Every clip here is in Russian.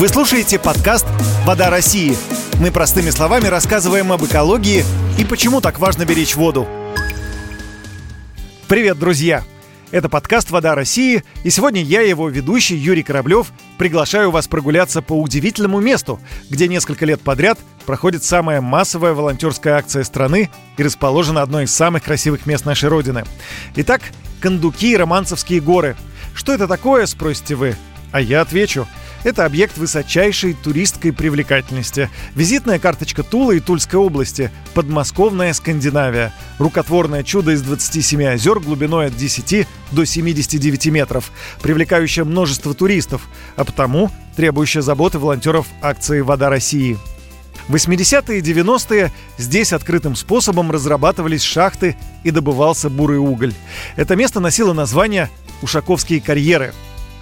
Вы слушаете подкаст «Вода России». Мы простыми словами рассказываем об экологии и почему так важно беречь воду. Привет, друзья! Это подкаст «Вода России», и сегодня я, его ведущий Юрий Кораблев, приглашаю вас прогуляться по удивительному месту, где несколько лет подряд проходит самая массовая волонтерская акция страны и расположена одной из самых красивых мест нашей Родины. Итак, Кондуки и Романцевские горы. Что это такое, спросите вы? А я отвечу – это объект высочайшей туристской привлекательности. Визитная карточка Тулы и Тульской области. Подмосковная Скандинавия. Рукотворное чудо из 27 озер глубиной от 10 до 79 метров, привлекающее множество туристов, а потому требующее заботы волонтеров акции «Вода России». В 80-е и 90-е здесь открытым способом разрабатывались шахты и добывался бурый уголь. Это место носило название «Ушаковские карьеры»,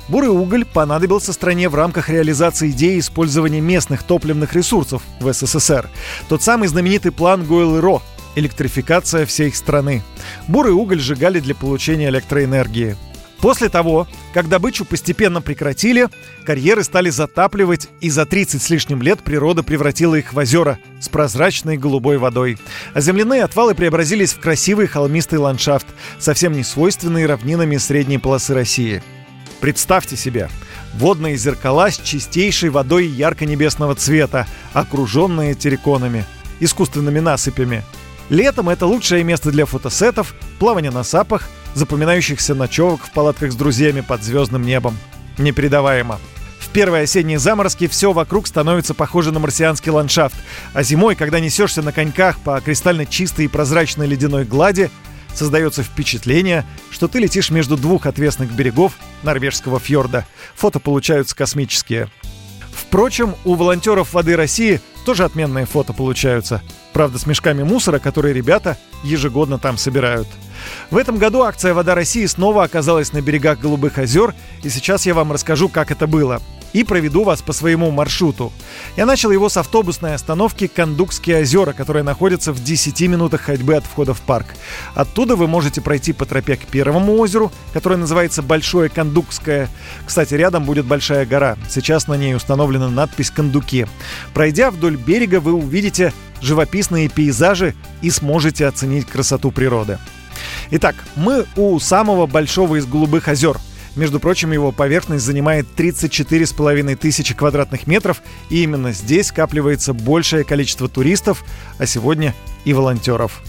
Бурый уголь понадобился стране в рамках реализации идеи использования местных топливных ресурсов в СССР. Тот самый знаменитый план Гойл-Ро – электрификация всей страны. Бурый уголь сжигали для получения электроэнергии. После того, как добычу постепенно прекратили, карьеры стали затапливать, и за 30 с лишним лет природа превратила их в озера с прозрачной голубой водой. А земляные отвалы преобразились в красивый холмистый ландшафт, совсем не свойственный равнинами средней полосы России – Представьте себе, водные зеркала с чистейшей водой ярко-небесного цвета, окруженные терриконами, искусственными насыпями. Летом это лучшее место для фотосетов, плавания на сапах, запоминающихся ночевок в палатках с друзьями под звездным небом. Непередаваемо. В первые осенние заморозки все вокруг становится похоже на марсианский ландшафт, а зимой, когда несешься на коньках по кристально чистой и прозрачной ледяной глади, создается впечатление, что ты летишь между двух отвесных берегов норвежского фьорда. Фото получаются космические. Впрочем, у волонтеров «Воды России» тоже отменные фото получаются. Правда, с мешками мусора, которые ребята ежегодно там собирают. В этом году акция «Вода России» снова оказалась на берегах Голубых озер, и сейчас я вам расскажу, как это было – и проведу вас по своему маршруту. Я начал его с автобусной остановки Кандукские озера, которая находится в 10 минутах ходьбы от входа в парк. Оттуда вы можете пройти по тропе к первому озеру, которое называется Большое Кандукское. Кстати, рядом будет большая гора. Сейчас на ней установлена надпись «Кандуки». Пройдя вдоль берега, вы увидите живописные пейзажи и сможете оценить красоту природы. Итак, мы у самого большого из голубых озер – между прочим, его поверхность занимает 34,5 тысячи квадратных метров, и именно здесь скапливается большее количество туристов, а сегодня и волонтеров.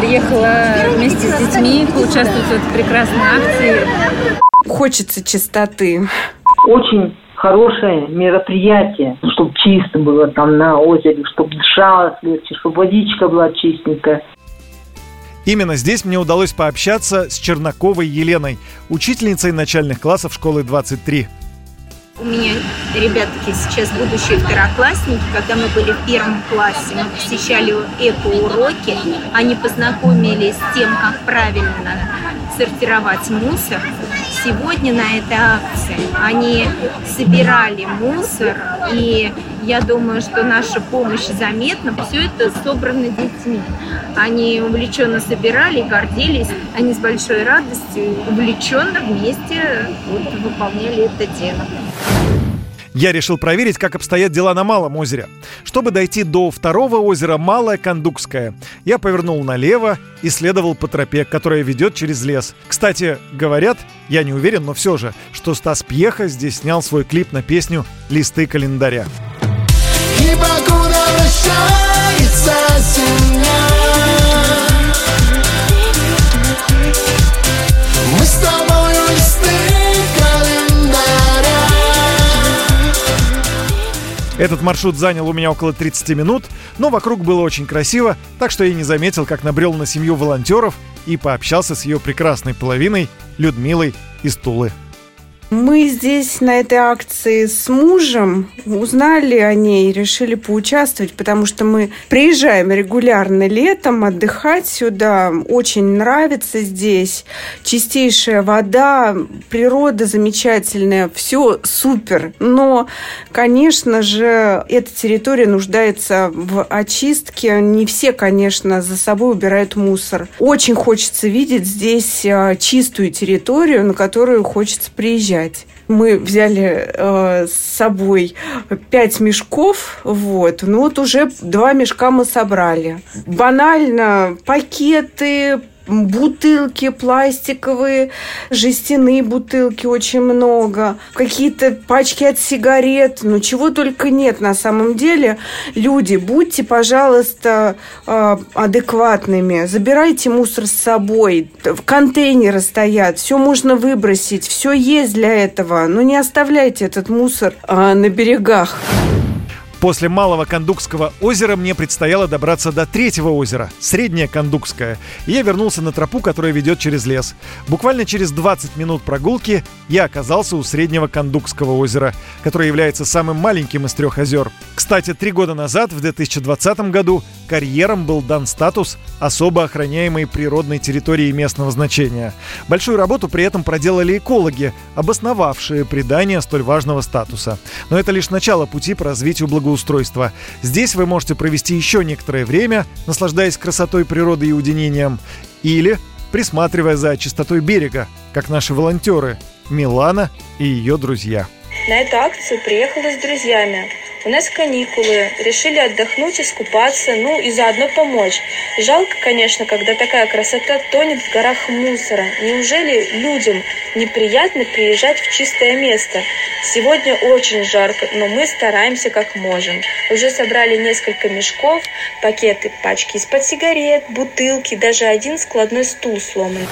Приехала вместе с детьми поучаствовать в этой прекрасной акции. Хочется чистоты. Очень хорошее мероприятие, чтобы чисто было там на озере, чтобы дышалось легче, чтобы водичка была чистенькая. Именно здесь мне удалось пообщаться с Чернаковой Еленой, учительницей начальных классов школы 23. У меня ребятки сейчас будущие второклассники. Когда мы были в первом классе, мы посещали эко-уроки. Они познакомились с тем, как правильно сортировать мусор. Сегодня на этой акции они собирали мусор, и я думаю, что наша помощь заметна. Все это собрано детьми. Они увлеченно собирали, гордились. Они с большой радостью увлеченно вместе вот, выполняли это дело. Я решил проверить, как обстоят дела на Малом озере. Чтобы дойти до второго озера Малое Кондукское, я повернул налево и следовал по тропе, которая ведет через лес. Кстати, говорят, я не уверен, но все же, что Стас Пьеха здесь снял свой клип на песню «Листы календаря». И покуда вращается земля Этот маршрут занял у меня около 30 минут, но вокруг было очень красиво, так что я не заметил, как набрел на семью волонтеров и пообщался с ее прекрасной половиной Людмилой из Тулы. Мы здесь на этой акции с мужем узнали о ней и решили поучаствовать, потому что мы приезжаем регулярно летом отдыхать сюда. Очень нравится здесь. Чистейшая вода, природа замечательная, все супер. Но, конечно же, эта территория нуждается в очистке. Не все, конечно, за собой убирают мусор. Очень хочется видеть здесь а, чистую территорию, на которую хочется приезжать гулять. Мы взяли э, с собой пять мешков, вот, ну вот уже два мешка мы собрали. Банально пакеты, бутылки пластиковые, жестяные бутылки очень много, какие-то пачки от сигарет, ну чего только нет на самом деле. Люди, будьте, пожалуйста, э, адекватными, забирайте мусор с собой, контейнеры стоят, все можно выбросить, все есть для этого, но не оставляйте этот мусор э, на берегах. После Малого Кандукского озера мне предстояло добраться до третьего озера, Среднее Кандукское. И я вернулся на тропу, которая ведет через лес. Буквально через 20 минут прогулки я оказался у Среднего Кандукского озера, которое является самым маленьким из трех озер. Кстати, три года назад, в 2020 году, карьером был дан статус особо охраняемой природной территории местного значения. Большую работу при этом проделали экологи, обосновавшие придание столь важного статуса. Но это лишь начало пути по развитию благоустройства. Здесь вы можете провести еще некоторое время, наслаждаясь красотой природы и уединением, или присматривая за чистотой берега, как наши волонтеры Милана и ее друзья. На эту акцию приехала с друзьями. У нас каникулы, решили отдохнуть, искупаться, ну и заодно помочь. Жалко, конечно, когда такая красота тонет в горах мусора. Неужели людям неприятно приезжать в чистое место? Сегодня очень жарко, но мы стараемся как можем. Уже собрали несколько мешков, пакеты, пачки из-под сигарет, бутылки, даже один складной стул сломан.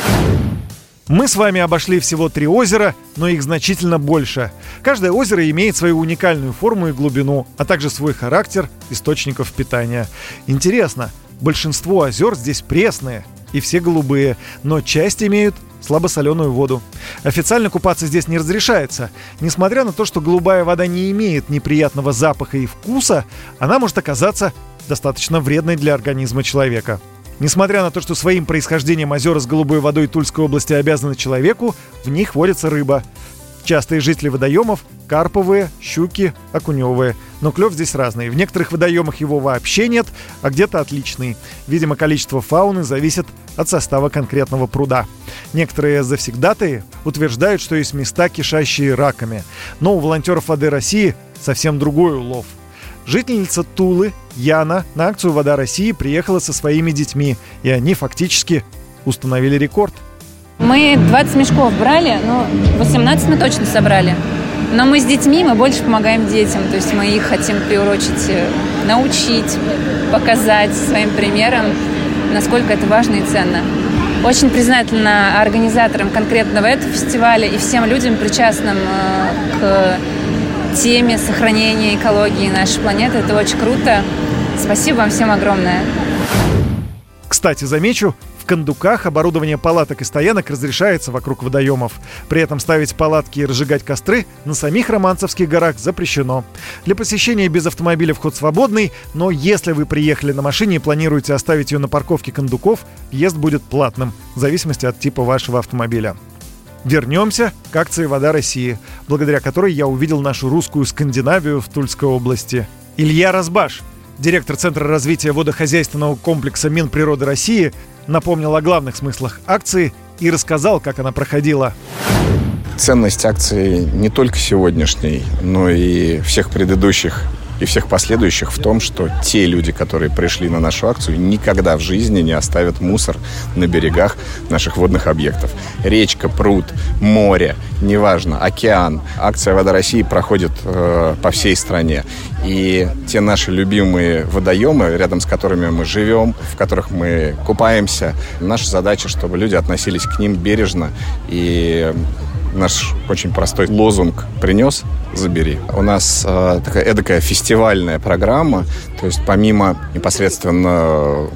Мы с вами обошли всего три озера, но их значительно больше. Каждое озеро имеет свою уникальную форму и глубину, а также свой характер источников питания. Интересно, большинство озер здесь пресные, и все голубые, но часть имеют слабосоленую воду. Официально купаться здесь не разрешается. Несмотря на то, что голубая вода не имеет неприятного запаха и вкуса, она может оказаться достаточно вредной для организма человека. Несмотря на то, что своим происхождением озера с голубой водой Тульской области обязаны человеку, в них водится рыба. Частые жители водоемов – карповые, щуки, окуневые. Но клев здесь разный. В некоторых водоемах его вообще нет, а где-то отличный. Видимо, количество фауны зависит от состава конкретного пруда. Некоторые завсегдатые утверждают, что есть места, кишащие раками. Но у волонтеров воды России совсем другой улов – Жительница Тулы, Яна, на акцию «Вода России» приехала со своими детьми, и они фактически установили рекорд. Мы 20 мешков брали, но 18 мы точно собрали. Но мы с детьми, мы больше помогаем детям. То есть мы их хотим приурочить, э, научить, показать своим примером, насколько это важно и ценно. Очень признательна организаторам конкретного этого фестиваля и всем людям, причастным э, к теме сохранения экологии нашей планеты. Это очень круто. Спасибо вам всем огромное. Кстати, замечу, в кондуках оборудование палаток и стоянок разрешается вокруг водоемов. При этом ставить палатки и разжигать костры на самих Романцевских горах запрещено. Для посещения без автомобиля вход свободный, но если вы приехали на машине и планируете оставить ее на парковке кондуков, въезд будет платным, в зависимости от типа вашего автомобиля. Вернемся к акции «Вода России», благодаря которой я увидел нашу русскую Скандинавию в Тульской области. Илья Разбаш, директор Центра развития водохозяйственного комплекса Минприроды России, напомнил о главных смыслах акции и рассказал, как она проходила. Ценность акции не только сегодняшней, но и всех предыдущих и всех последующих в том, что те люди, которые пришли на нашу акцию, никогда в жизни не оставят мусор на берегах наших водных объектов. Речка, пруд, море, неважно, океан. Акция «Вода России» проходит э, по всей стране. И те наши любимые водоемы, рядом с которыми мы живем, в которых мы купаемся, наша задача, чтобы люди относились к ним бережно и наш очень простой лозунг «принес, забери». У нас э, такая эдакая фестивальная программа, то есть помимо непосредственно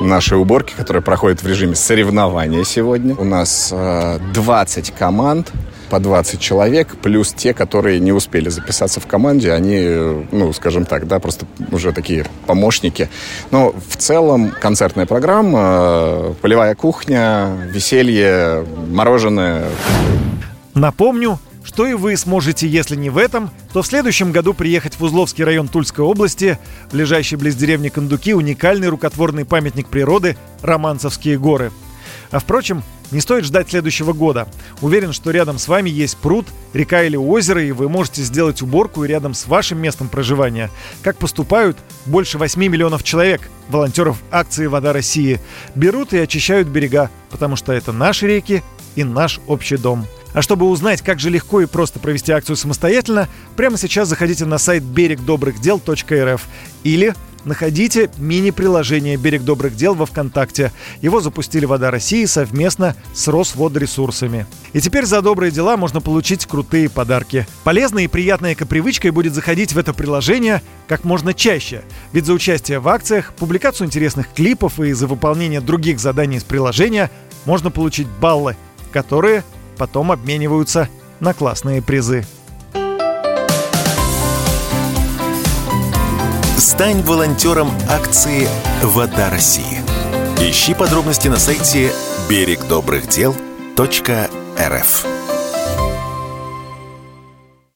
нашей уборки, которая проходит в режиме соревнования сегодня, у нас э, 20 команд, по 20 человек, плюс те, которые не успели записаться в команде, они, ну, скажем так, да, просто уже такие помощники. Но в целом концертная программа, полевая кухня, веселье, мороженое. Напомню, что и вы сможете, если не в этом, то в следующем году приехать в Узловский район Тульской области, в лежащий близ деревни Кондуки уникальный рукотворный памятник природы Романцевские горы. А впрочем, Не стоит ждать следующего года. Уверен, что рядом с вами есть пруд, река или озеро, и вы можете сделать уборку рядом с вашим местом проживания. Как поступают больше 8 миллионов человек, волонтеров акции «Вода России», берут и очищают берега, потому что это наши реки и наш общий дом. А чтобы узнать, как же легко и просто провести акцию самостоятельно, прямо сейчас заходите на сайт берегдобрыхдел.рф или находите мини-приложение «Берег добрых дел» во ВКонтакте. Его запустили «Вода России» совместно с Росводресурсами. И теперь за добрые дела можно получить крутые подарки. Полезной и приятной эко-привычкой будет заходить в это приложение как можно чаще. Ведь за участие в акциях, публикацию интересных клипов и за выполнение других заданий из приложения можно получить баллы, которые потом обмениваются на классные призы. Стань волонтером акции «Вода России». Ищи подробности на сайте берегдобрыхдел.рф.